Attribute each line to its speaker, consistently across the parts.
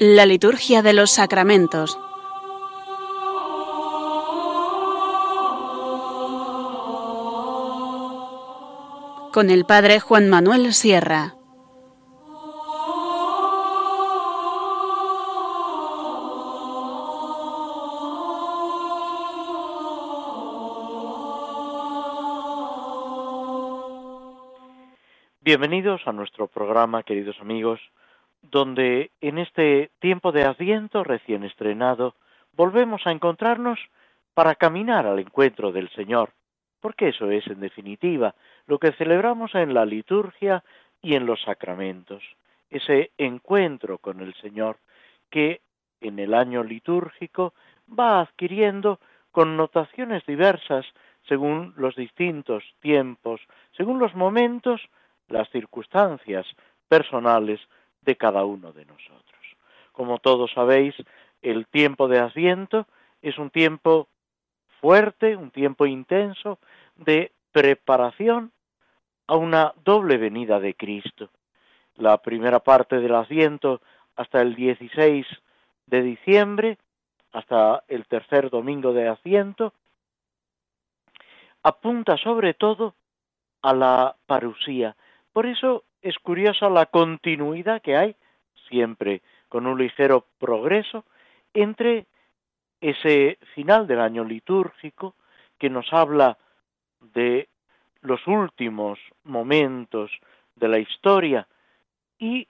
Speaker 1: La liturgia de los sacramentos. Con el Padre Juan Manuel Sierra.
Speaker 2: Bienvenidos a nuestro programa, queridos amigos, donde en este tiempo de Adviento recién estrenado volvemos a encontrarnos para caminar al encuentro del Señor, porque eso es, en definitiva, lo que celebramos en la liturgia y en los sacramentos, ese encuentro con el Señor que en el año litúrgico va adquiriendo connotaciones diversas según los distintos tiempos, según los momentos las circunstancias personales de cada uno de nosotros. Como todos sabéis, el tiempo de Adviento es un tiempo fuerte, un tiempo intenso de preparación a una doble venida de Cristo. La primera parte del Adviento hasta el 16 de diciembre, hasta el tercer domingo de Adviento, apunta sobre todo a la parusía, por eso es curiosa la continuidad que hay, siempre con un ligero progreso, entre ese final del año litúrgico que nos habla de los últimos momentos de la historia y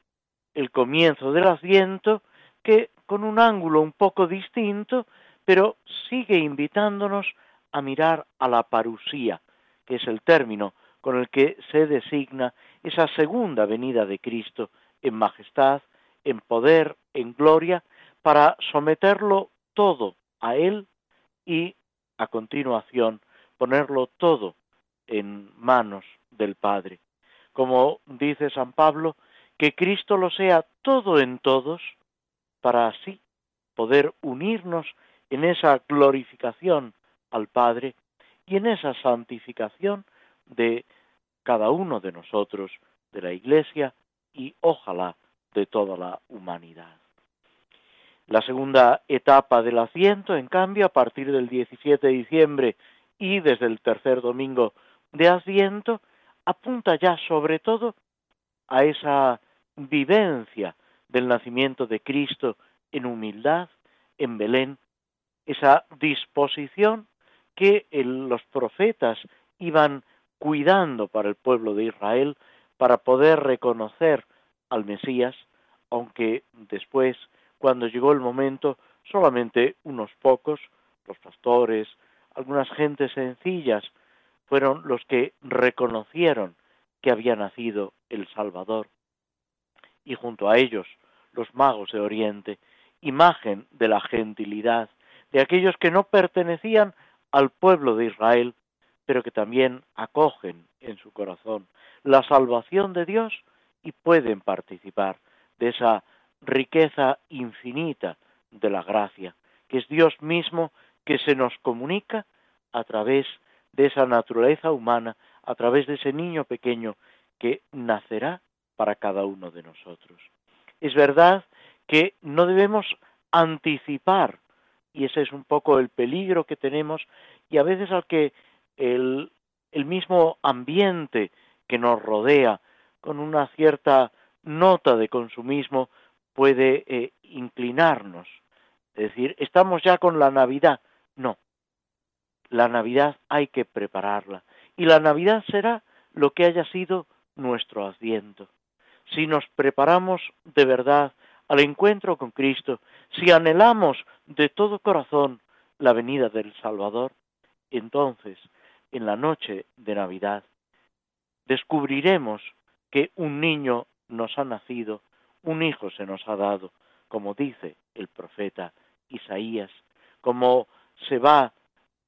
Speaker 2: el comienzo del Adviento que con un ángulo un poco distinto, pero sigue invitándonos a mirar a la parusía, que es el término con el que se designa esa segunda venida de Cristo en majestad, en poder, en gloria, para someterlo todo a Él y a continuación ponerlo todo en manos del Padre. Como dice San Pablo, que Cristo lo sea todo en todos, para así poder unirnos en esa glorificación al Padre y en esa santificación de cada uno de nosotros, de la Iglesia y ojalá de toda la humanidad. La segunda etapa del asiento, en cambio, a partir del 17 de diciembre y desde el tercer domingo de asiento, apunta ya sobre todo a esa vivencia del nacimiento de Cristo en humildad, en Belén, esa disposición que los profetas iban cuidando para el pueblo de Israel para poder reconocer al Mesías, aunque después, cuando llegó el momento, solamente unos pocos, los pastores, algunas gentes sencillas, fueron los que reconocieron que había nacido el Salvador. Y junto a ellos, los magos de Oriente, imagen de la gentilidad, de aquellos que no pertenecían al pueblo de Israel, pero que también acogen en su corazón la salvación de Dios y pueden participar de esa riqueza infinita de la gracia, que es Dios mismo que se nos comunica a través de esa naturaleza humana, a través de ese niño pequeño que nacerá para cada uno de nosotros. Es verdad que no debemos anticipar, y ese es un poco el peligro que tenemos, y a veces al que el, mismo ambiente que nos rodea, con una cierta nota de consumismo, puede eh, inclinarnos. Es decir, estamos ya con la Navidad. No, la Navidad hay que prepararla. Y la Navidad será lo que haya sido nuestro adviento. Si nos preparamos de verdad al encuentro con Cristo, si anhelamos de todo corazón la venida del Salvador, entonces en la noche de Navidad, descubriremos que un niño nos ha nacido, un hijo se nos ha dado, como dice el profeta Isaías, como se va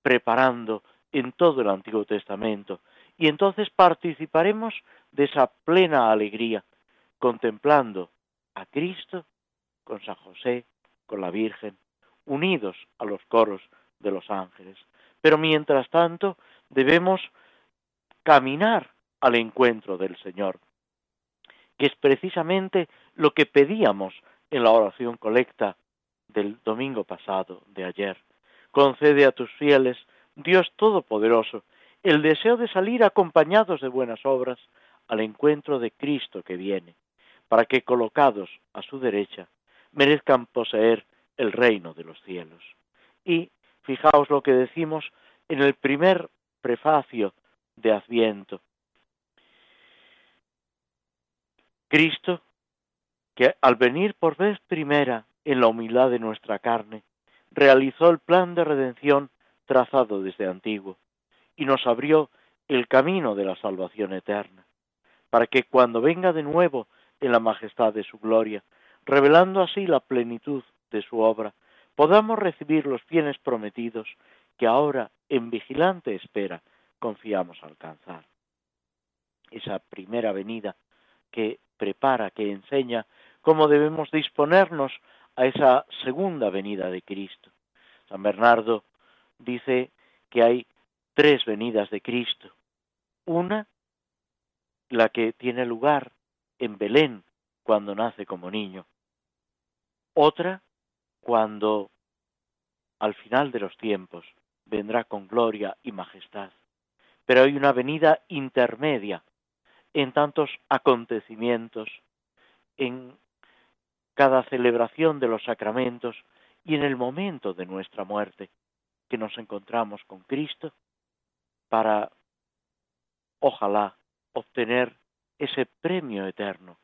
Speaker 2: preparando en todo el Antiguo Testamento. Y entonces participaremos de esa plena alegría, contemplando a Cristo con San José, con la Virgen, unidos a los coros de los ángeles. Pero mientras tanto, debemos caminar al encuentro del Señor, que es precisamente lo que pedíamos en la oración colecta del domingo pasado, de ayer. Concede a tus fieles, Dios Todopoderoso, el deseo de salir acompañados de buenas obras al encuentro de Cristo que viene, para que colocados a su derecha merezcan poseer el reino de los cielos. Y fijaos lo que decimos en el primer prefacio de Adviento. Cristo, que al venir por vez primera en la humildad de nuestra carne, realizó el plan de redención trazado desde antiguo y nos abrió el camino de la salvación eterna, para que cuando venga de nuevo en la majestad de su gloria, revelando así la plenitud de su obra, podamos recibir los bienes prometidos que ahora en vigilante espera confiamos alcanzar. Esa primera venida que prepara, que enseña cómo debemos disponernos a esa segunda venida de Cristo. San Bernardo dice que hay tres venidas de Cristo. Una, la que tiene lugar en Belén cuando nace como niño. Otra, cuando al final de los tiempos vendrá con gloria y majestad. Pero hay una venida intermedia en tantos acontecimientos, en cada celebración de los sacramentos y en el momento de nuestra muerte, que nos encontramos con Cristo para, ojalá, obtener ese premio eterno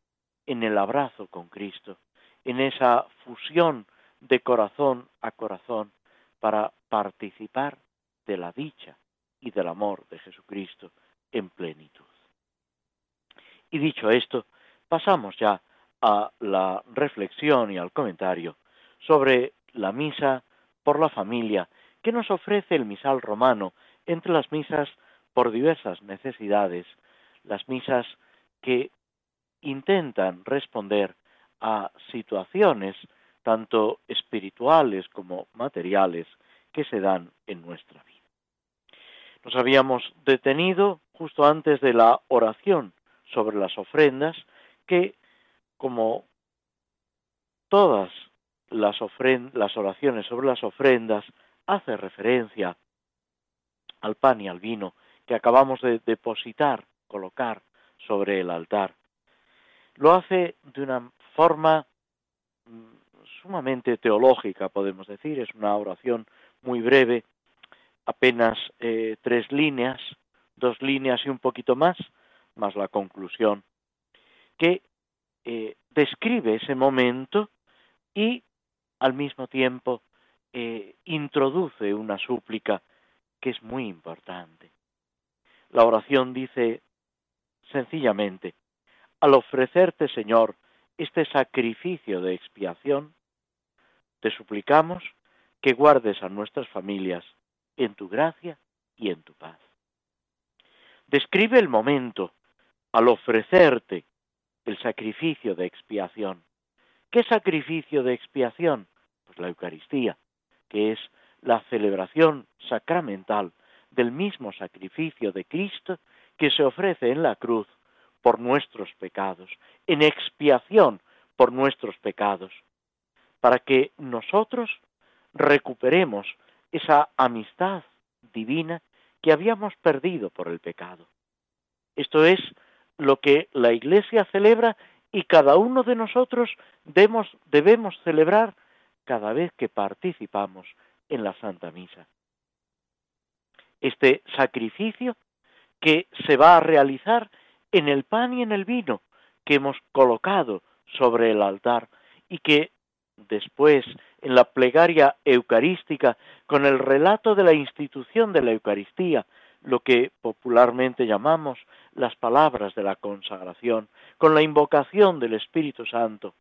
Speaker 2: en el abrazo con Cristo, en esa fusión de corazón a corazón para participar de la dicha y del amor de Jesucristo en plenitud. Y dicho esto, pasamos ya a la reflexión y al comentario sobre la misa por la familia que nos ofrece el misal romano entre las misas por diversas necesidades, las misas que intentan responder a situaciones tanto espirituales como materiales que se dan en nuestra vida. Nos habíamos detenido justo antes de la oración sobre las ofrendas que como todas las, las oraciones sobre las ofrendas hace referencia al pan y al vino que acabamos de depositar, colocar sobre el altar. Lo hace de una forma mm, sumamente teológica, podemos decir, es una oración muy breve, apenas eh, tres líneas, dos líneas y un poquito más, más la conclusión, que eh, describe ese momento y al mismo tiempo eh, introduce una súplica que es muy importante. La oración dice sencillamente, al ofrecerte, Señor, este sacrificio de expiación, te suplicamos que guardes a nuestras familias en tu gracia y en tu paz. Describe el momento al ofrecerte el sacrificio de expiación. ¿Qué sacrificio de expiación? Pues la Eucaristía, que es la celebración sacramental del mismo sacrificio de Cristo que se ofrece en la cruz por nuestros pecados, en expiación por nuestros pecados, para que nosotros recuperemos esa amistad divina que habíamos perdido por el pecado. Esto es lo que la Iglesia celebra y cada uno de nosotros debemos, celebrar cada vez que participamos en la Santa Misa. Este sacrificio que se va a realizar en el pan y en el vino que hemos colocado sobre el altar y que después en la plegaria eucarística con el relato de la institución de la Eucaristía lo que popularmente llamamos las palabras de la consagración, con la invocación del Espíritu Santo,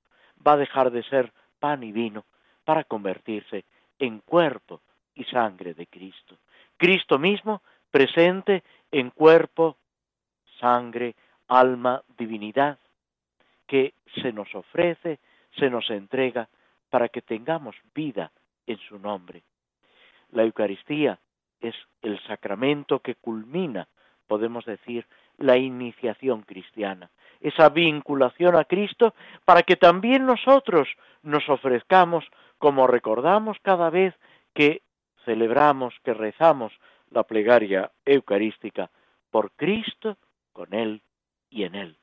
Speaker 2: va a dejar de ser pan y vino para convertirse en cuerpo y sangre de Cristo. Cristo mismo presente en cuerpo, sangre, alma, divinidad, que se nos ofrece, se nos entrega para que tengamos vida en su nombre. La Eucaristía es el sacramento que culmina, podemos decir, la iniciación cristiana, esa vinculación a Cristo para que también nosotros nos ofrezcamos como recordamos cada vez que celebramos, que rezamos la plegaria eucarística por Cristo, con Él y en Él.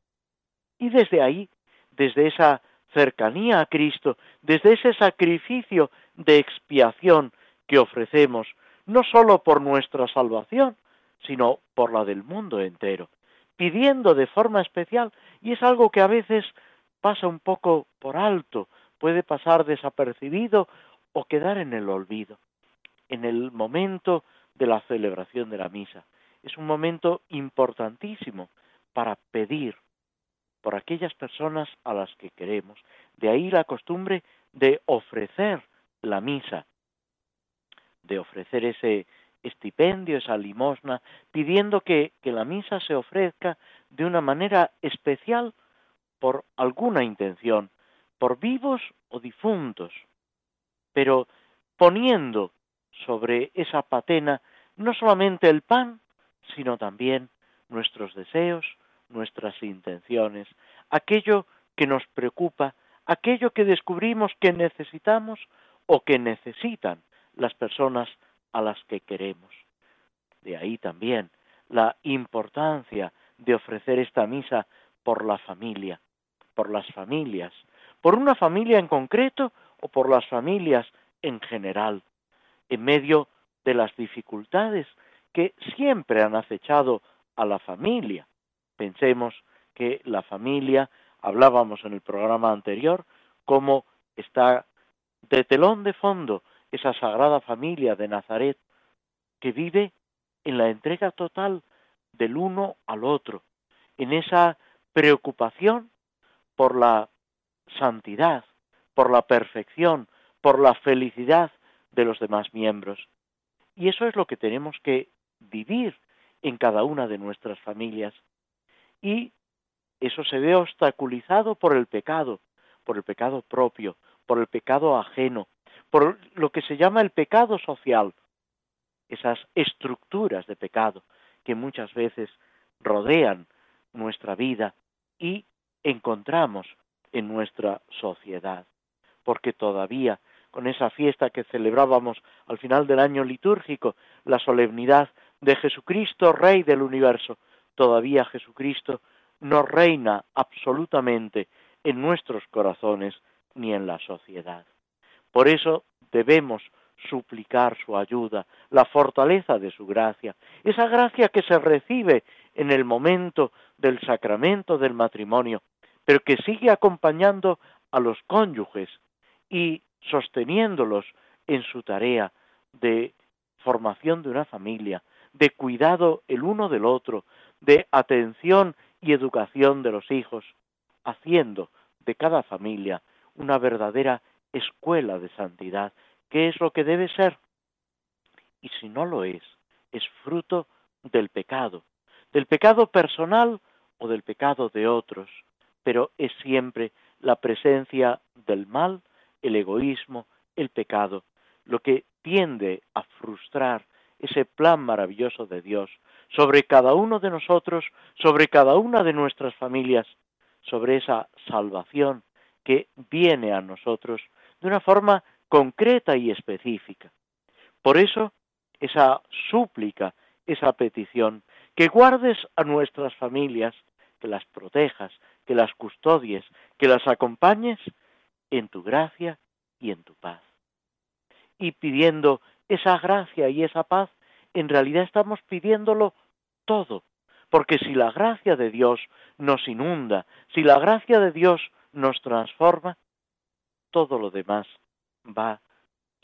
Speaker 2: Y desde ahí, desde esa cercanía a Cristo, desde ese sacrificio de expiación que ofrecemos, no sólo por nuestra salvación, sino por la del mundo entero, pidiendo de forma especial, y es algo que a veces pasa un poco por alto, puede pasar desapercibido o quedar en el olvido, en el momento de la celebración de la misa. Es un momento importantísimo para pedir por aquellas personas a las que queremos. De ahí la costumbre de ofrecer la misa, de ofrecer ese estipendio, esa limosna, pidiendo que, que la misa se ofrezca de una manera especial por alguna intención, por vivos o difuntos, pero poniendo sobre esa patena no solamente el pan, sino también nuestros deseos, nuestras intenciones, aquello que nos preocupa, aquello que descubrimos que necesitamos o que necesitan las personas a las que queremos. De ahí también la importancia de ofrecer esta misa por la familia, por las familias, por una familia en concreto o por las familias en general, en medio de las dificultades que siempre han acechado a la familia. Pensemos que la familia, hablábamos en el programa anterior, cómo está de telón de fondo esa sagrada familia de Nazaret, que vive en la entrega total del uno al otro, en esa preocupación por la santidad, por la perfección, por la felicidad de los demás miembros. Y eso es lo que tenemos que vivir en cada una de nuestras familias. Y eso se ve obstaculizado por el pecado, por el pecado propio, por el pecado ajeno, por lo que se llama el pecado social, esas estructuras de pecado que muchas veces rodean nuestra vida y encontramos en nuestra sociedad, porque todavía con esa fiesta que celebrábamos al final del año litúrgico, la solemnidad de Jesucristo, Rey del universo, todavía Jesucristo no reina absolutamente en nuestros corazones ni en la sociedad. Por eso debemos suplicar su ayuda, la fortaleza de su gracia, esa gracia que se recibe en el momento del sacramento del matrimonio, pero que sigue acompañando a los cónyuges y sosteniéndolos en su tarea de formación de una familia, de cuidado el uno del otro, de atención y educación de los hijos, haciendo de cada familia una verdadera escuela de santidad, que es lo que debe ser. Y si no lo es, es fruto del pecado, del pecado personal o del pecado de otros, pero es siempre la presencia del mal, el egoísmo, el pecado, lo que tiende a frustrar ese plan maravilloso de Dios sobre cada uno de nosotros, sobre cada una de nuestras familias, sobre esa salvación que viene a nosotros de una forma concreta y específica. Por eso, esa súplica, esa petición, que guardes a nuestras familias, que las protejas, que las custodies, que las acompañes en tu gracia y en tu paz. Y pidiendo esa gracia y esa paz, en realidad estamos pidiéndolo todo, porque si la gracia de Dios nos inunda, si la gracia de Dios nos transforma, todo lo demás va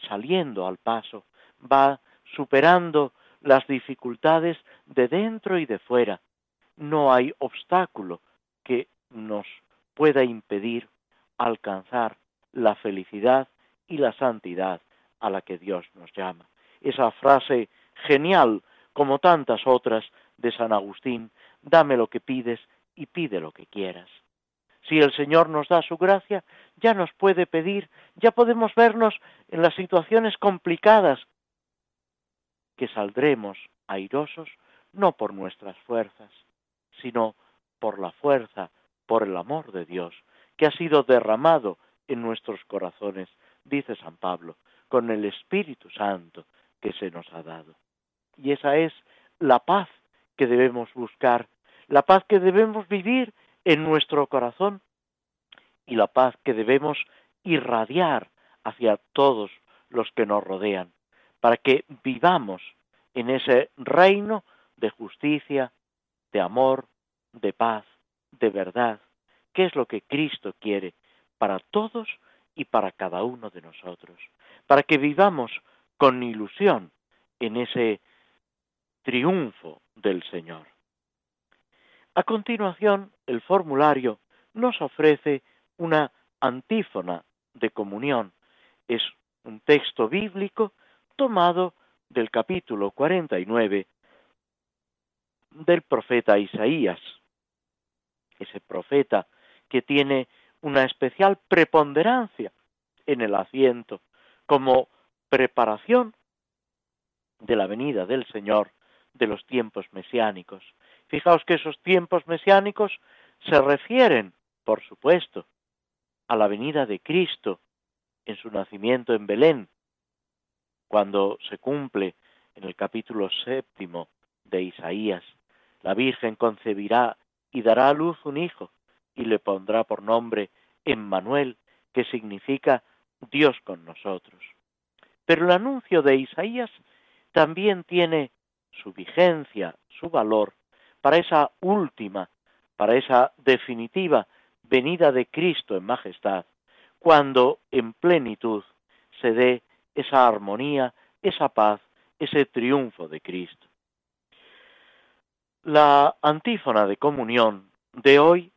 Speaker 2: saliendo al paso, va superando las dificultades de dentro y de fuera. No hay obstáculo que nos pueda impedir alcanzar la felicidad y la santidad a la que Dios nos llama. Esa frase genial, como tantas otras de San Agustín, dame lo que pides y pide lo que quieras. Si el Señor nos da su gracia, ya nos puede pedir, ya podemos vernos en las situaciones complicadas, que saldremos airosos no por nuestras fuerzas, sino por la fuerza, por el amor de Dios, que ha sido derramado en nuestros corazones, dice San Pablo, con el Espíritu Santo que se nos ha dado. Y esa es la paz que debemos buscar, la paz que debemos vivir en nuestro corazón y la paz que debemos irradiar hacia todos los que nos rodean, para que vivamos en ese reino de justicia, de amor, de paz, de verdad, que es lo que Cristo quiere para todos y para cada uno de nosotros, para que vivamos con ilusión en ese triunfo del Señor. A continuación, el formulario nos ofrece una antífona de comunión. Es un texto bíblico tomado del capítulo 49 del profeta Isaías, ese profeta que tiene una especial preponderancia en el asiento como preparación de la venida del Señor de los tiempos mesiánicos. Fijaos que esos tiempos mesiánicos se refieren, por supuesto, a la venida de Cristo en su nacimiento en Belén, cuando se cumple en el capítulo séptimo de Isaías, la Virgen concebirá y dará a luz un hijo y le pondrá por nombre Emmanuel, que significa Dios con nosotros. Pero el anuncio de Isaías también tiene su vigencia, su valor, para esa última, para esa definitiva venida de Cristo en majestad, cuando en plenitud se dé esa armonía, esa paz, ese triunfo de Cristo. La antífona de comunión de hoy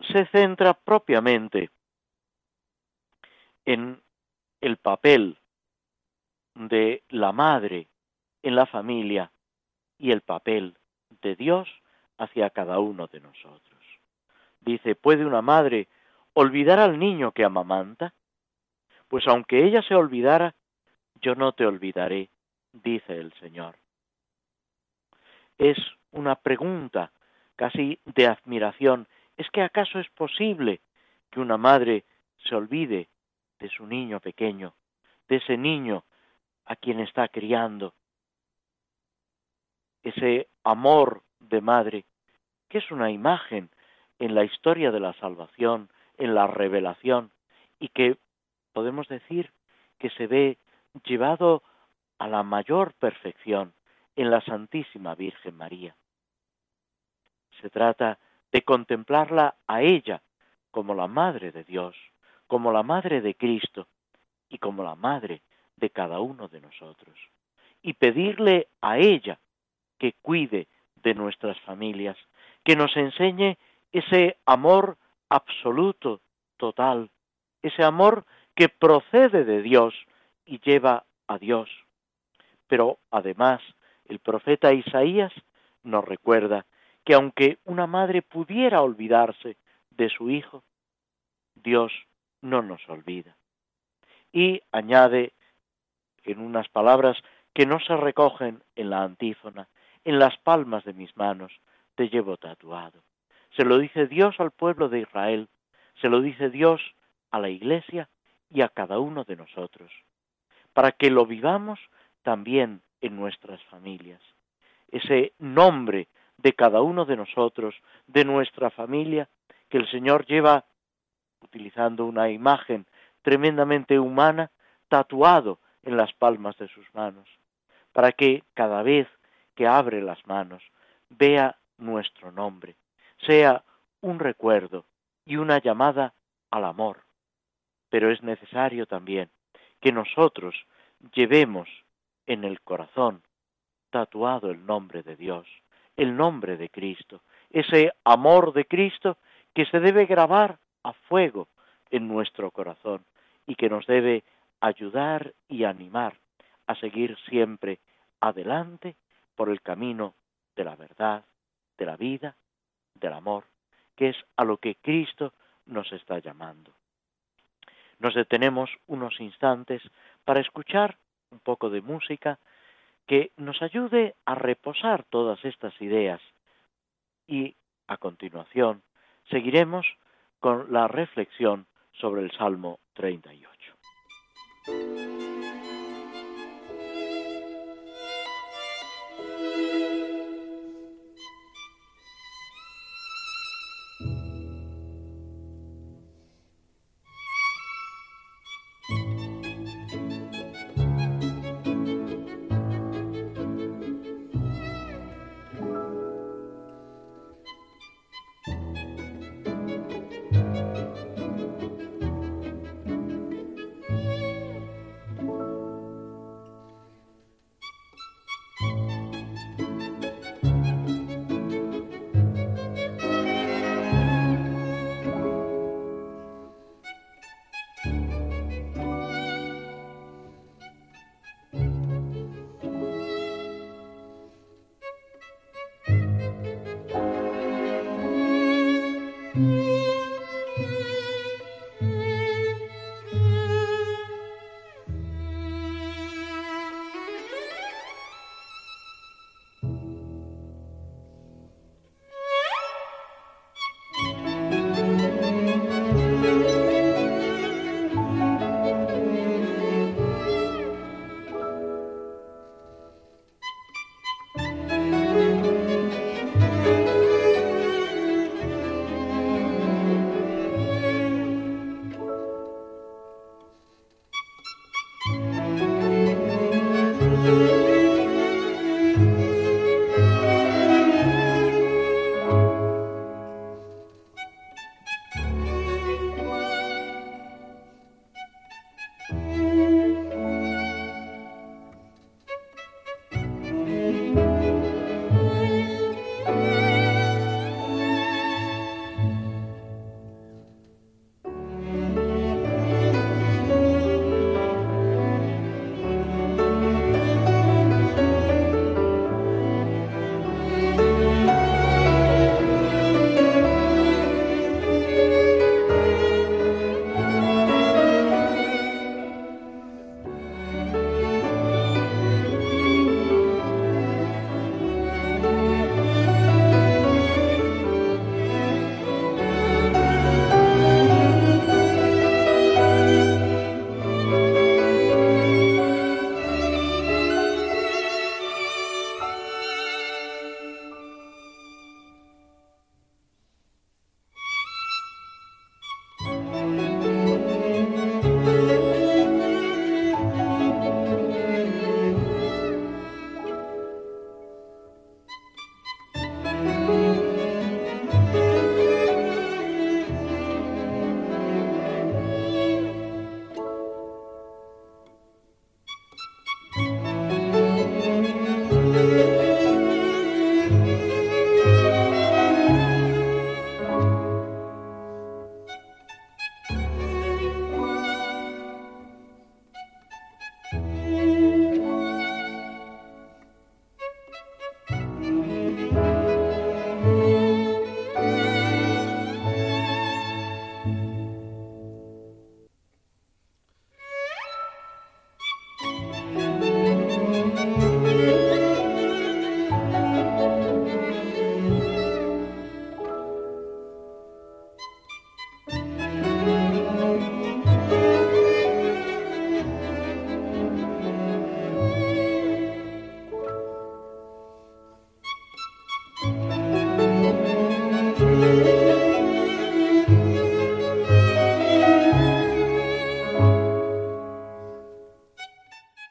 Speaker 2: se centra propiamente en el papel de la madre en la familia y el papel de Dios hacia cada uno de nosotros. Dice, ¿puede una madre olvidar al niño que amamanta? Pues aunque ella se olvidara, yo no te olvidaré, dice el Señor. Es una pregunta casi de admiración. ¿Es que acaso es posible que una madre se olvide de su niño pequeño, de ese niño a quien está criando? Ese amor de madre, que es una imagen en la historia de la salvación, en la revelación, y que podemos decir que se ve llevado a la mayor perfección en la Santísima Virgen María. Se trata de contemplarla a ella como la Madre de Dios, como la Madre de Cristo y como la Madre de cada uno de nosotros. Y pedirle a ella que cuide de nuestras familias, que nos enseñe ese amor absoluto, total, ese amor que procede de Dios y lleva a Dios. Pero además, el profeta Isaías nos recuerda que aunque una madre pudiera olvidarse de su hijo, Dios no nos olvida. Y añade en unas palabras que no se recogen en la antífona, en las palmas de mis manos te llevo tatuado. Se lo dice Dios al pueblo de Israel, se lo dice Dios a la Iglesia y a cada uno de nosotros, para que lo vivamos también en nuestras familias. Ese nombre de cada uno de nosotros, de nuestra familia, que el Señor lleva, utilizando una imagen tremendamente humana, tatuado en las palmas de sus manos, para que cada vez que abre las manos vea nuestro nombre, sea un recuerdo y una llamada al amor. Pero es necesario también que nosotros llevemos en el corazón tatuado el nombre de Dios, el nombre de Cristo, ese amor de Cristo que se debe grabar a fuego en nuestro corazón y que nos debe ayudar y animar a seguir siempre adelante por el camino de la verdad, de la vida, del amor, que es a lo que Cristo nos está llamando. Nos detenemos unos instantes para escuchar un poco de música que nos ayude a reposar todas estas ideas y A continuación, seguiremos con la reflexión sobre el Salmo 38.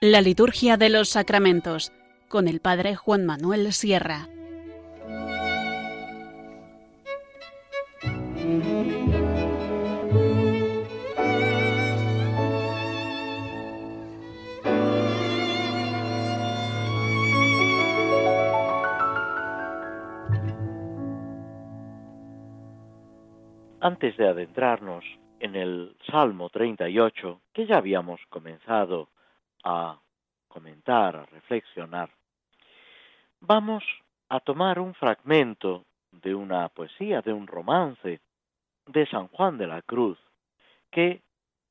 Speaker 1: La liturgia de los sacramentos con el Padre Juan Manuel Sierra.
Speaker 2: Antes de adentrarnos en el Salmo 38, que ya habíamos comenzado a comentar, a reflexionar, vamos a tomar un fragmento de una poesía, de un romance de San Juan de la Cruz, que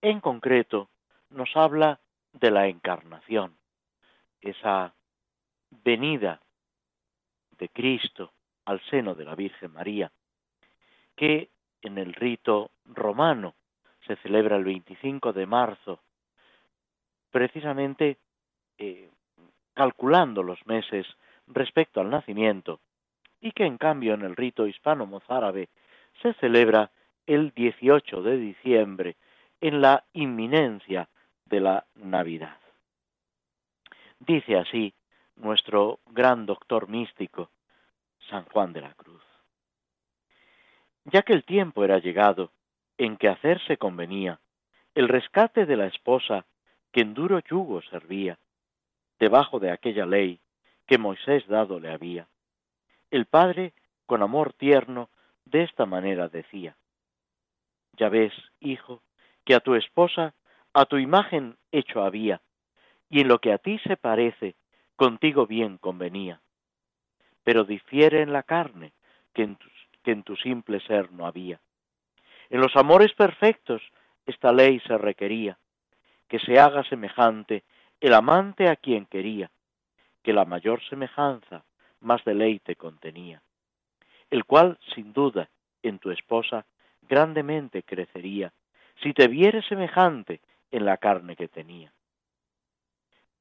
Speaker 2: en concreto nos habla de la encarnación, esa venida de Cristo al seno de la Virgen María, que en el rito romano se celebra el 25 de marzo, precisamente eh, calculando los meses respecto al nacimiento, y que en cambio en el rito hispano-mozárabe se celebra el 18 de diciembre en la inminencia de la Navidad. Dice así nuestro gran doctor místico, San Juan de la Cruz. Ya que el tiempo era llegado en que hacerse convenía el rescate de la esposa que en duro yugo servía, debajo de aquella ley que Moisés dado le había. El padre, con amor tierno, de esta manera decía, Ya ves, hijo, que a tu esposa a tu imagen hecho había, y en lo que a ti se parece, contigo bien convenía. Pero difiere en la carne, que en tu, que en tu simple ser no había. En los amores perfectos esta ley se requería, que se haga semejante el amante a quien quería, que la mayor semejanza más deleite contenía, el cual sin duda en tu esposa grandemente crecería, si te viere semejante en la carne que tenía.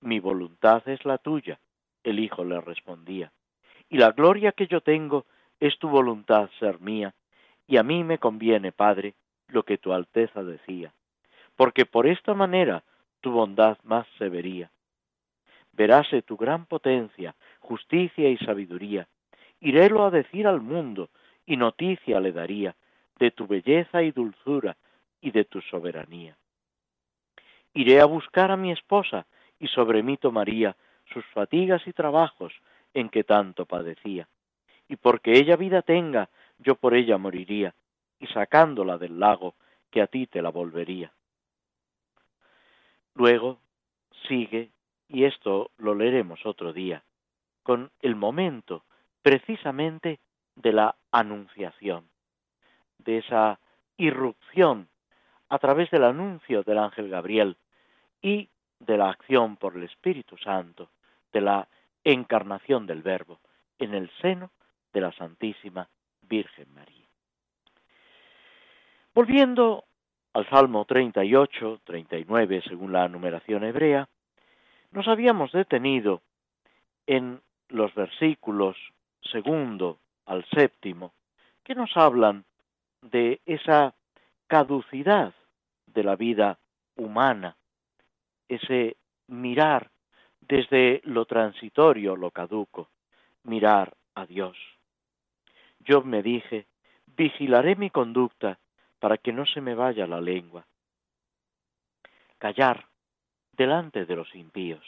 Speaker 2: Mi voluntad es la tuya, el hijo le respondía, y la gloria que yo tengo es tu voluntad ser mía, y a mí me conviene, Padre, lo que tu Alteza decía, porque por esta manera tu bondad más se vería. Veráse tu gran potencia, justicia y sabiduría, irélo a decir al mundo, y noticia le daría de tu belleza y dulzura y de tu soberanía. Iré a buscar a mi esposa, y sobre mí tomaría sus fatigas y trabajos en que tanto padecía. Y porque ella vida tenga, yo por ella moriría, y sacándola del lago, que a ti te la volvería. Luego sigue, y esto lo leeremos otro día, con el momento precisamente de la anunciación, de esa irrupción a través del anuncio del ángel Gabriel y de la acción por el Espíritu Santo, de la encarnación del Verbo en el seno de la Santísima Virgen María. Volviendo al Salmo 38, 39, según la numeración hebrea, nos habíamos detenido en los versículos segundo al séptimo, que nos hablan de esa caducidad de la vida humana, ese mirar desde lo transitorio, lo caduco, mirar a Dios. Yo me dije, vigilaré mi conducta para que no se me vaya la lengua. Callar delante de los impíos.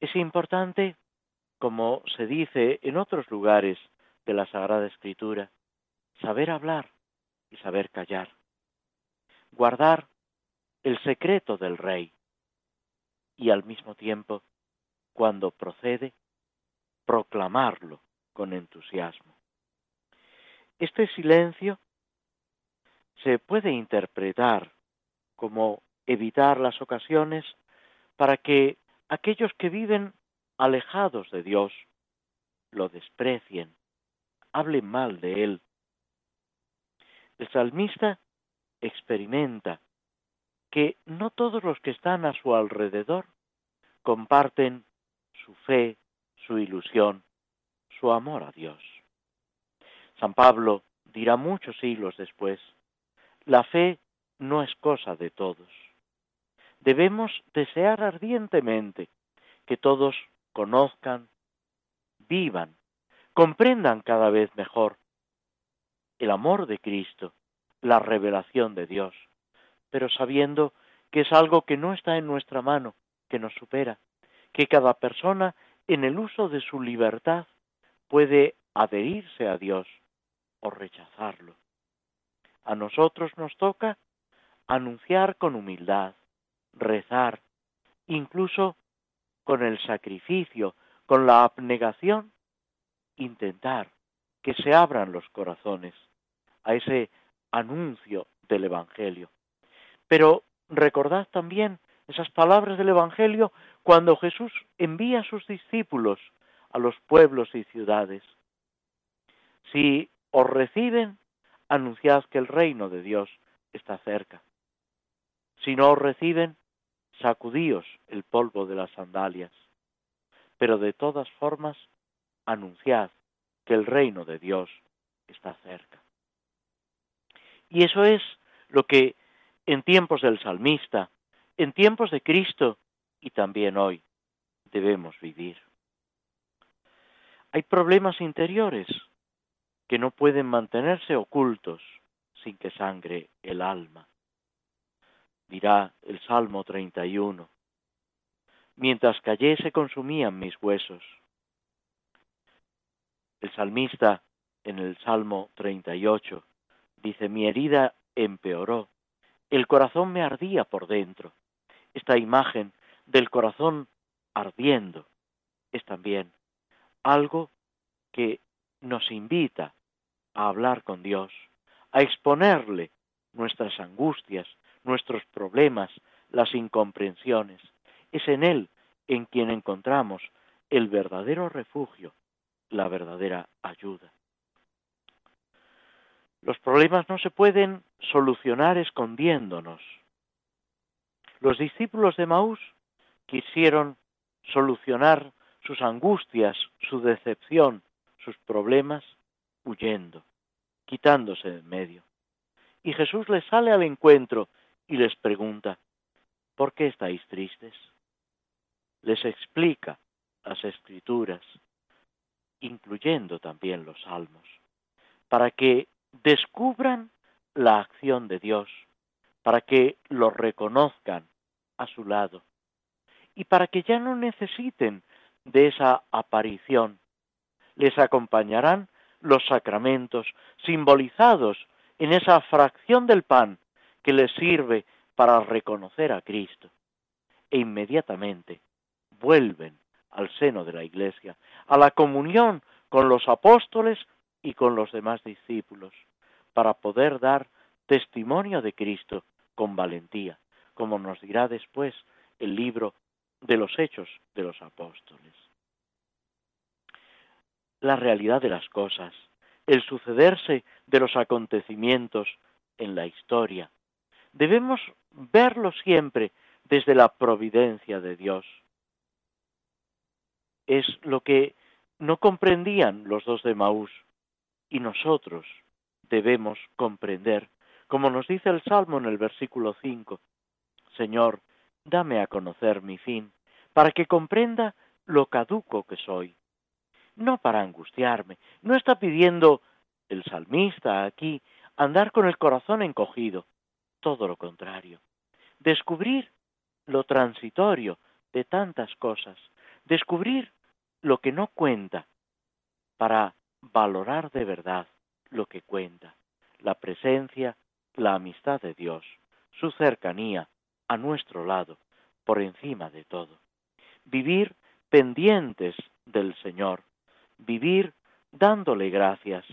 Speaker 2: Es importante, como se dice en otros lugares de la Sagrada Escritura, saber hablar y saber callar. Guardar el secreto del rey y al mismo tiempo, cuando procede, proclamarlo con entusiasmo. Este silencio se puede interpretar como evitar las ocasiones para que aquellos que viven alejados de Dios lo desprecien, hablen mal de Él. El salmista experimenta que no todos los que están a su alrededor comparten su fe, su ilusión, su amor a Dios. San Pablo dirá muchos siglos después, la fe no es cosa de todos. Debemos desear ardientemente que todos conozcan, vivan, comprendan cada vez mejor el amor de Cristo, la revelación de Dios, pero sabiendo que es algo que no está en nuestra mano, que nos supera, que cada persona en el uso de su libertad puede adherirse a Dios o rechazarlo. A nosotros nos toca anunciar con humildad, rezar, incluso con el sacrificio, con la abnegación, intentar que se abran los corazones a ese anuncio del Evangelio. Pero recordad también esas palabras del Evangelio cuando Jesús envía a sus discípulos a los pueblos y ciudades. Si os reciben, anunciad que el reino de Dios está cerca. Si no os reciben, sacudíos el polvo de las sandalias. Pero de todas formas, anunciad que el reino de Dios está cerca. Y eso es lo que en tiempos del salmista, en tiempos de Cristo y también hoy debemos vivir. Hay problemas interiores que no pueden mantenerse ocultos sin que sangre el alma. Dirá el Salmo 31. Mientras callé se consumían mis huesos. El salmista en el Salmo 38 dice, mi herida empeoró, el corazón me ardía por dentro. Esta imagen del corazón ardiendo es también algo que nos invita a hablar con Dios, a exponerle nuestras angustias, nuestros problemas, las incomprensiones. Es en Él en quien encontramos el verdadero refugio, la verdadera ayuda. Los problemas no se pueden solucionar escondiéndonos. Los discípulos de Maús quisieron solucionar sus angustias, su decepción, sus problemas, huyendo, quitándose de medio. Y Jesús les sale al encuentro y les pregunta, ¿por qué estáis tristes? Les explica las escrituras, incluyendo también los salmos, para que descubran la acción de Dios, para que lo reconozcan a su lado y para que ya no necesiten de esa aparición. Les acompañarán los sacramentos simbolizados en esa fracción del pan que les sirve para reconocer a Cristo. E inmediatamente vuelven al seno de la Iglesia, a la comunión con los apóstoles y con los demás discípulos, para poder dar testimonio de Cristo con valentía, como nos dirá después el libro de los hechos de los apóstoles. La realidad de las cosas, el sucederse de los acontecimientos en la historia, debemos verlo siempre desde la providencia de Dios. Es lo que no comprendían los dos de Maús y nosotros debemos comprender, como nos dice el Salmo en el versículo 5, Señor, dame a conocer mi fin, para que comprenda lo caduco que soy. No para angustiarme, no está pidiendo el salmista aquí andar con el corazón encogido, todo lo contrario. Descubrir lo transitorio de tantas cosas, descubrir lo que no cuenta, para valorar de verdad lo que cuenta, la presencia, la amistad de Dios, su cercanía, a nuestro lado, por encima de todo. Vivir pendientes del Señor, vivir dándole gracias,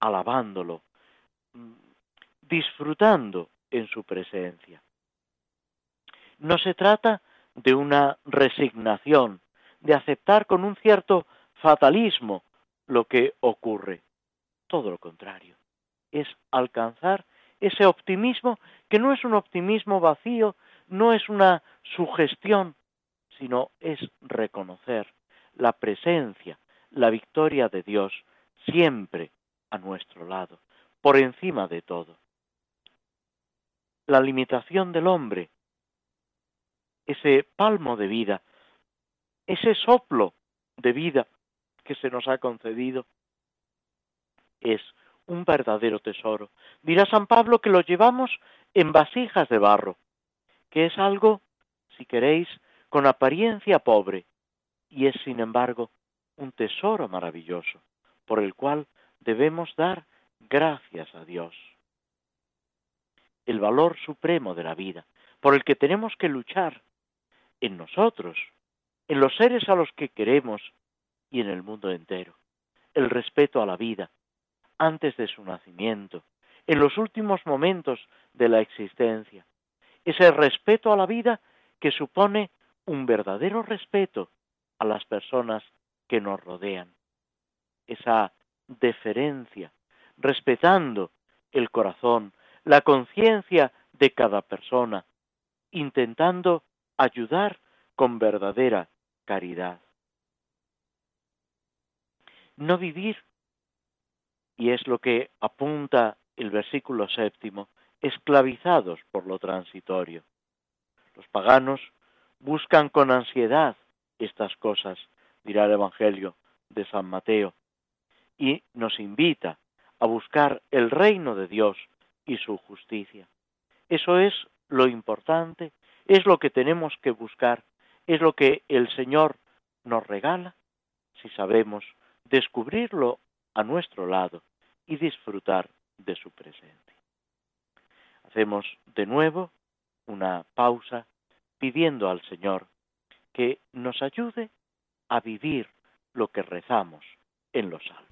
Speaker 2: alabándolo, disfrutando en su presencia. No se trata de una resignación, de aceptar con un cierto fatalismo lo que ocurre. Todo lo contrario, es alcanzar ese optimismo que no es un optimismo vacío no es una sugestión, sino es reconocer la presencia, la victoria de Dios siempre a nuestro lado, por encima de todo. La limitación del hombre, ese palmo de vida, ese soplo de vida que se nos ha concedido, es un verdadero tesoro. Dirá San Pablo que lo llevamos en vasijas de barro, que es algo, si queréis, con apariencia pobre, y es, sin embargo, un tesoro maravilloso, por el cual debemos dar gracias a Dios. El valor supremo de la vida, por el que tenemos que luchar en nosotros, en los seres a los que queremos y en el mundo entero. El respeto a la vida, antes de su nacimiento, en los últimos momentos de la existencia, ese respeto a la vida que supone un verdadero respeto a las personas que nos rodean. Esa deferencia, respetando el corazón, la conciencia de cada persona, intentando ayudar con verdadera caridad. No vivir, y es lo que apunta el versículo séptimo, esclavizados por lo transitorio. Los paganos buscan con ansiedad estas cosas, dirá el Evangelio de San Mateo, y nos invita a buscar el reino de Dios y su justicia. Eso es lo importante, es lo que tenemos que buscar, es lo que el Señor nos regala si sabemos descubrirlo a nuestro lado y disfrutar de su presencia. Hacemos de nuevo una pausa pidiendo al Señor que nos ayude a vivir lo que rezamos en los salmos.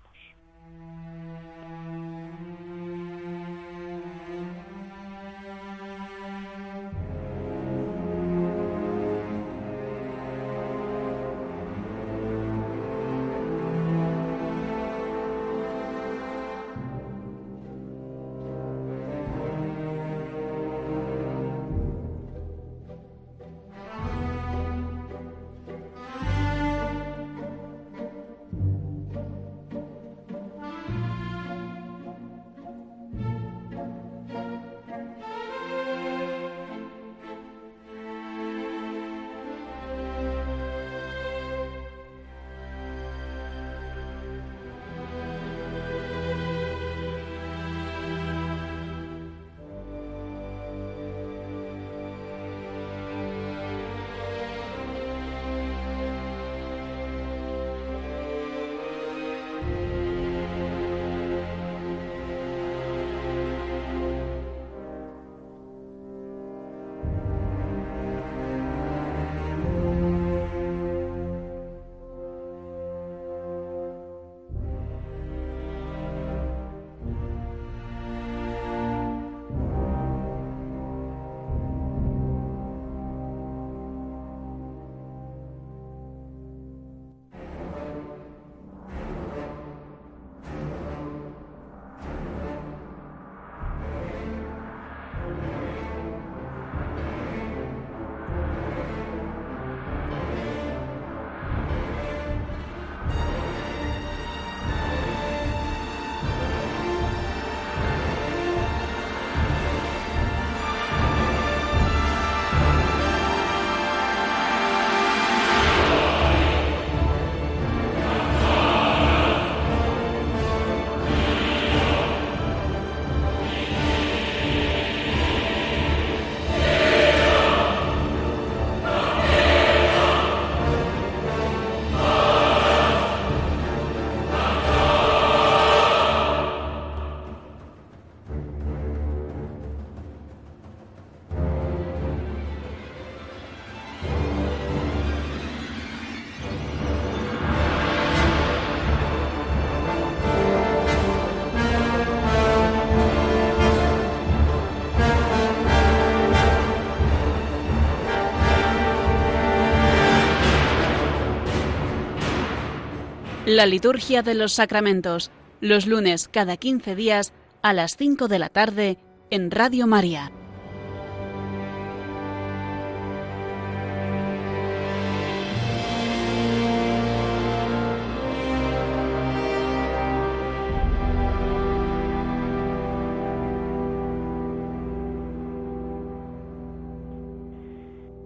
Speaker 1: La liturgia de los sacramentos, los lunes cada 15 días a las 5 de la tarde en Radio María.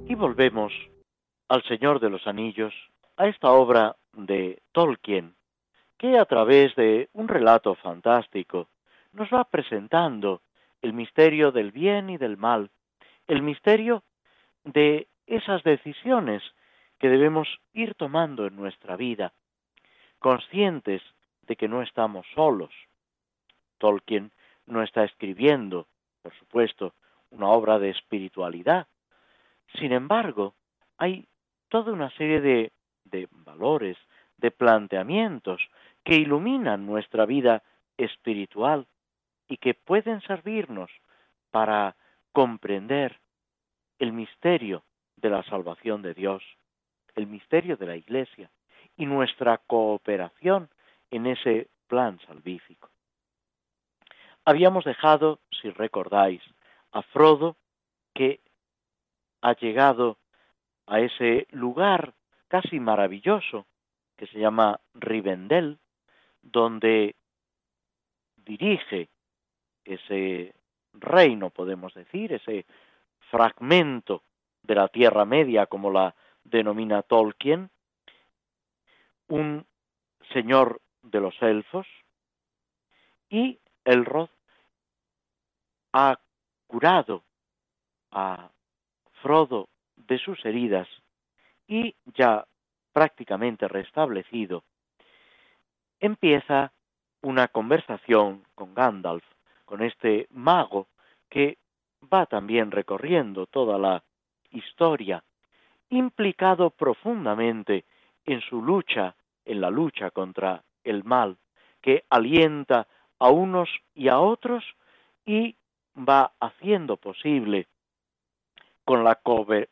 Speaker 2: Y volvemos al Señor de los Anillos, a esta obra de Tolkien, que a través de un relato fantástico nos va presentando el misterio del bien y del mal, el misterio de esas decisiones que debemos ir tomando en nuestra vida, conscientes de que no estamos solos. Tolkien no está escribiendo, por supuesto, una obra de espiritualidad. Sin embargo, hay toda una serie de de valores, de planteamientos que iluminan nuestra vida espiritual y que pueden servirnos para comprender el misterio de la salvación de Dios, el misterio de la Iglesia y nuestra cooperación en ese plan salvífico. Habíamos dejado, si recordáis, a Frodo que ha llegado a ese lugar casi maravilloso que se llama Rivendell, donde dirige ese reino, podemos decir, ese fragmento de la Tierra Media, como la denomina Tolkien, un señor de los elfos, y Elrod ha curado a Frodo de sus heridas y ya prácticamente restablecido, empieza una conversación con Gandalf, con este mago que va también recorriendo toda la historia, implicado profundamente en su lucha, en la lucha contra el mal, que alienta a unos y a otros y va haciendo posible con la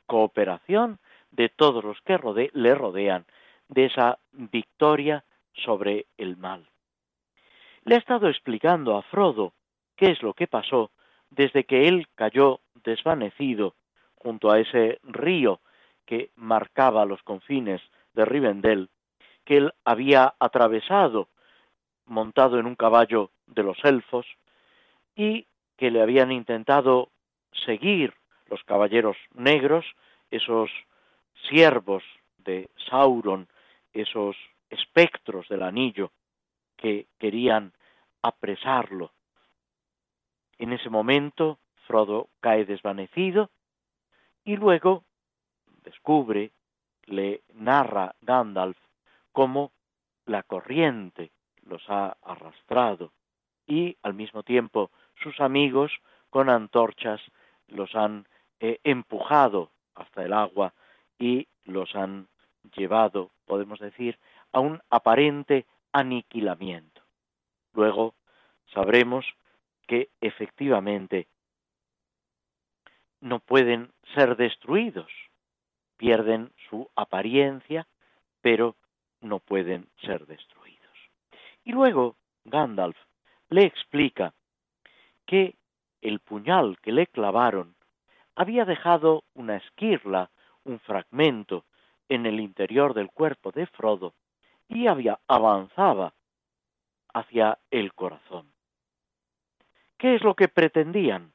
Speaker 2: cooperación de todos los que le rodean de esa victoria sobre el mal. Le ha estado explicando a Frodo qué es lo que pasó desde que él cayó desvanecido junto a ese río que marcaba los confines de Rivendell, que él había atravesado montado en un caballo de los elfos y que le habían intentado seguir los caballeros negros, esos siervos de Sauron, esos espectros del anillo que querían apresarlo. En ese momento Frodo cae desvanecido y luego descubre, le narra Gandalf cómo la corriente los ha arrastrado y al mismo tiempo sus amigos con antorchas los han eh, empujado hasta el agua y los han llevado, podemos decir, a un aparente aniquilamiento. Luego sabremos que efectivamente no pueden ser destruidos, pierden su apariencia, pero no pueden ser destruidos. Y luego Gandalf le explica que el puñal que le clavaron había dejado una esquirla, un fragmento, en el interior del cuerpo de Frodo y había, avanzaba hacia el corazón. ¿Qué es lo que pretendían?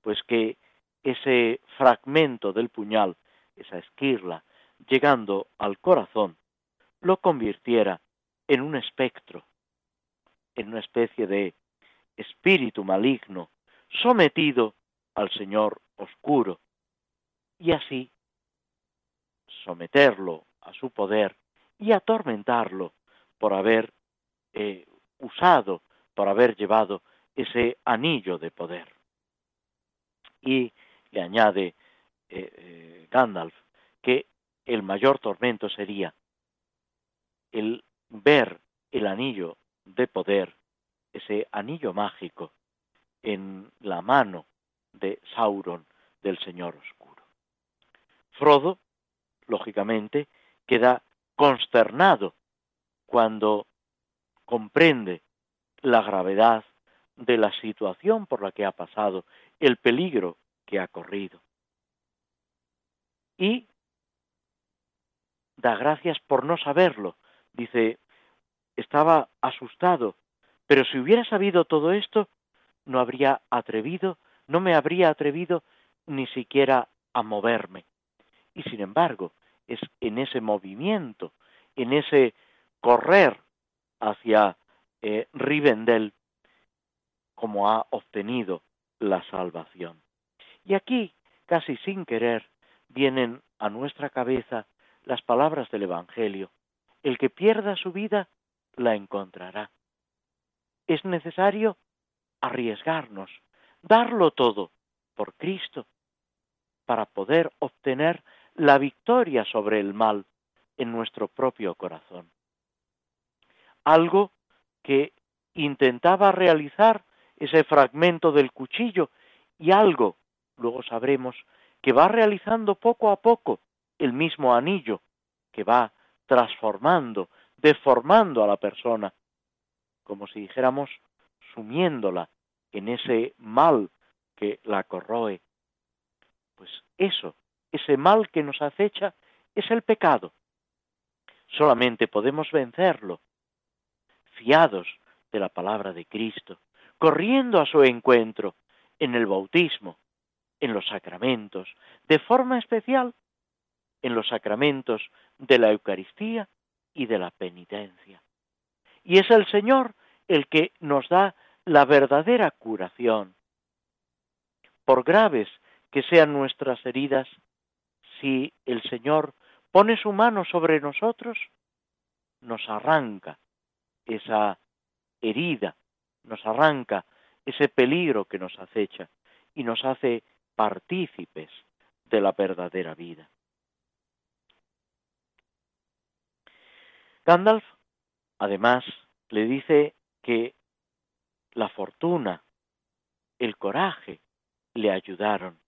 Speaker 2: Pues que ese fragmento del puñal, esa esquirla, llegando al corazón, lo convirtiera en un espectro, en una especie de espíritu maligno, sometido al Señor oscuro, y así someterlo a su poder y atormentarlo por haber eh, usado, por haber llevado ese anillo de poder. Y le añade eh, eh, Gandalf que el mayor tormento sería el ver el anillo de poder, ese anillo mágico, en la mano de Sauron, del Señor Oscuro. Frodo, lógicamente, queda consternado cuando comprende la gravedad de la situación por la que ha pasado, el peligro que ha corrido. Y da gracias por no saberlo. Dice, estaba asustado, pero si hubiera sabido todo esto, no habría atrevido, no me habría atrevido ni siquiera a moverme. Y sin embargo, es en ese movimiento, en ese correr hacia eh, Rivendell, como ha obtenido la salvación. Y aquí, casi sin querer, vienen a nuestra cabeza las palabras del Evangelio. El que pierda su vida, la encontrará. Es necesario arriesgarnos, darlo todo por Cristo, para poder obtener la victoria sobre el mal en nuestro propio corazón. Algo que intentaba realizar ese fragmento del cuchillo y algo, luego sabremos, que va realizando poco a poco el mismo anillo, que va transformando, deformando a la persona, como si dijéramos sumiéndola en ese mal que la corroe. Pues eso, ese mal que nos acecha, es el pecado. Solamente podemos vencerlo fiados de la palabra de Cristo, corriendo a su encuentro en el bautismo, en los sacramentos, de forma especial en los sacramentos de la Eucaristía y de la penitencia. Y es el Señor el que nos da la verdadera curación. Por graves que sean nuestras heridas, si el Señor pone su mano sobre nosotros, nos arranca esa herida, nos arranca ese peligro que nos acecha y nos hace partícipes de la verdadera vida. Gandalf, además, le dice que la fortuna, el coraje le ayudaron,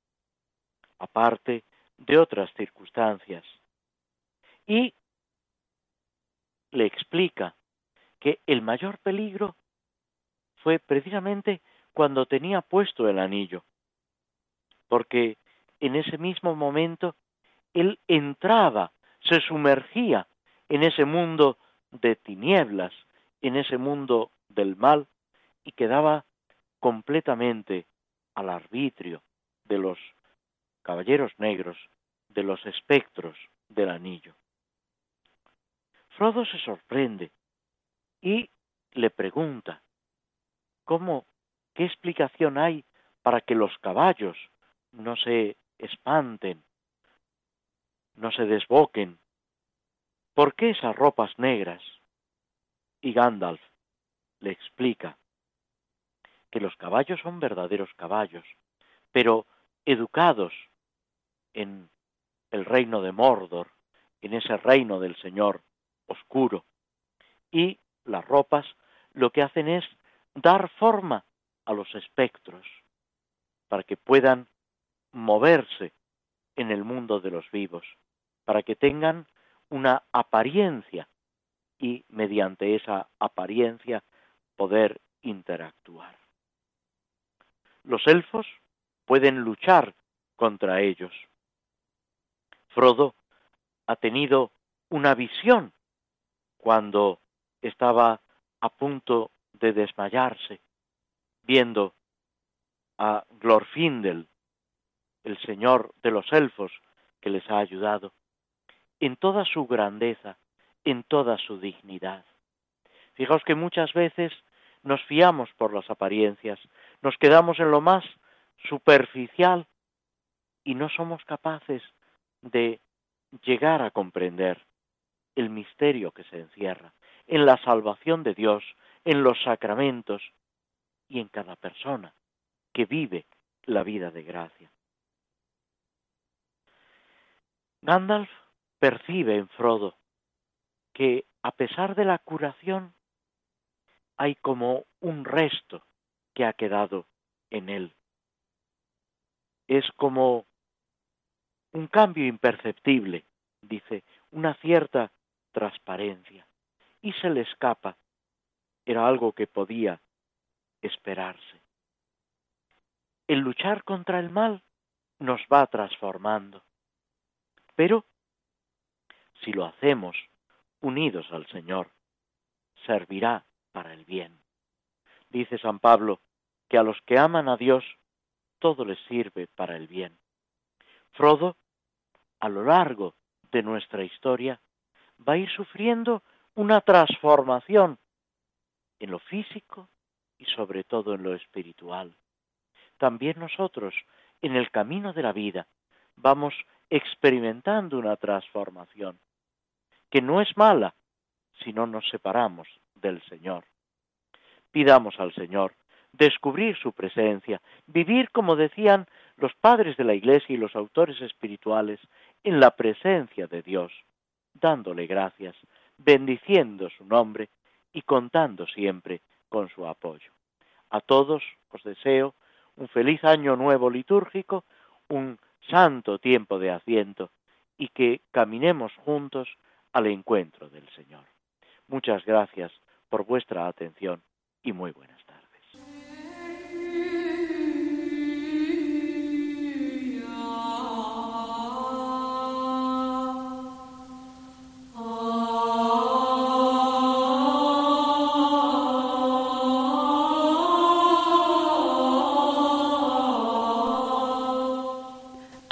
Speaker 2: aparte de otras circunstancias, y le explica que el mayor peligro fue precisamente cuando tenía puesto el anillo, porque en ese mismo momento él entraba, se sumergía en ese mundo de tinieblas, en ese mundo del mal, y quedaba completamente al arbitrio de los caballeros negros, de los espectros del anillo. Frodo se sorprende y le pregunta, ¿cómo, qué explicación hay para que los caballos no se espanten, no se desboquen? ¿Por qué esas ropas negras? Y Gandalf le explica que los caballos son verdaderos caballos, pero educados en el reino de Mordor, en ese reino del Señor oscuro. Y las ropas lo que hacen es dar forma a los espectros para que puedan moverse en el mundo de los vivos, para que tengan una apariencia y mediante esa apariencia poder interactuar. Los elfos pueden luchar contra ellos. Frodo ha tenido una visión cuando estaba a punto de desmayarse, viendo a Glorfindel, el señor de los elfos que les ha ayudado, en toda su grandeza, en toda su dignidad. Fijaos que muchas veces nos fiamos por las apariencias, nos quedamos en lo más superficial y no somos capaces de llegar a comprender el misterio que se encierra en la salvación de Dios, en los sacramentos y en cada persona que vive la vida de gracia. Gandalf percibe en Frodo que a pesar de la curación hay como un resto que ha quedado en él. Es como un cambio imperceptible, dice, una cierta transparencia y se le escapa. Era algo que podía esperarse. El luchar contra el mal nos va transformando. Pero, si lo hacemos unidos al Señor, servirá para el bien. Dice San Pablo que a los que aman a Dios todo les sirve para el bien. Frodo, a lo largo de nuestra historia, va a ir sufriendo una transformación en lo físico y sobre todo en lo espiritual. También nosotros, en el camino de la vida, vamos experimentando una transformación, que no es mala si no nos separamos del Señor. Pidamos al Señor descubrir su presencia, vivir, como decían los padres de la Iglesia y los autores espirituales, en la presencia de Dios, dándole gracias, bendiciendo su nombre y contando siempre con su apoyo. A todos os deseo un feliz año nuevo litúrgico, un santo tiempo de asiento y que caminemos juntos al encuentro del Señor. Muchas gracias por vuestra atención y muy buenas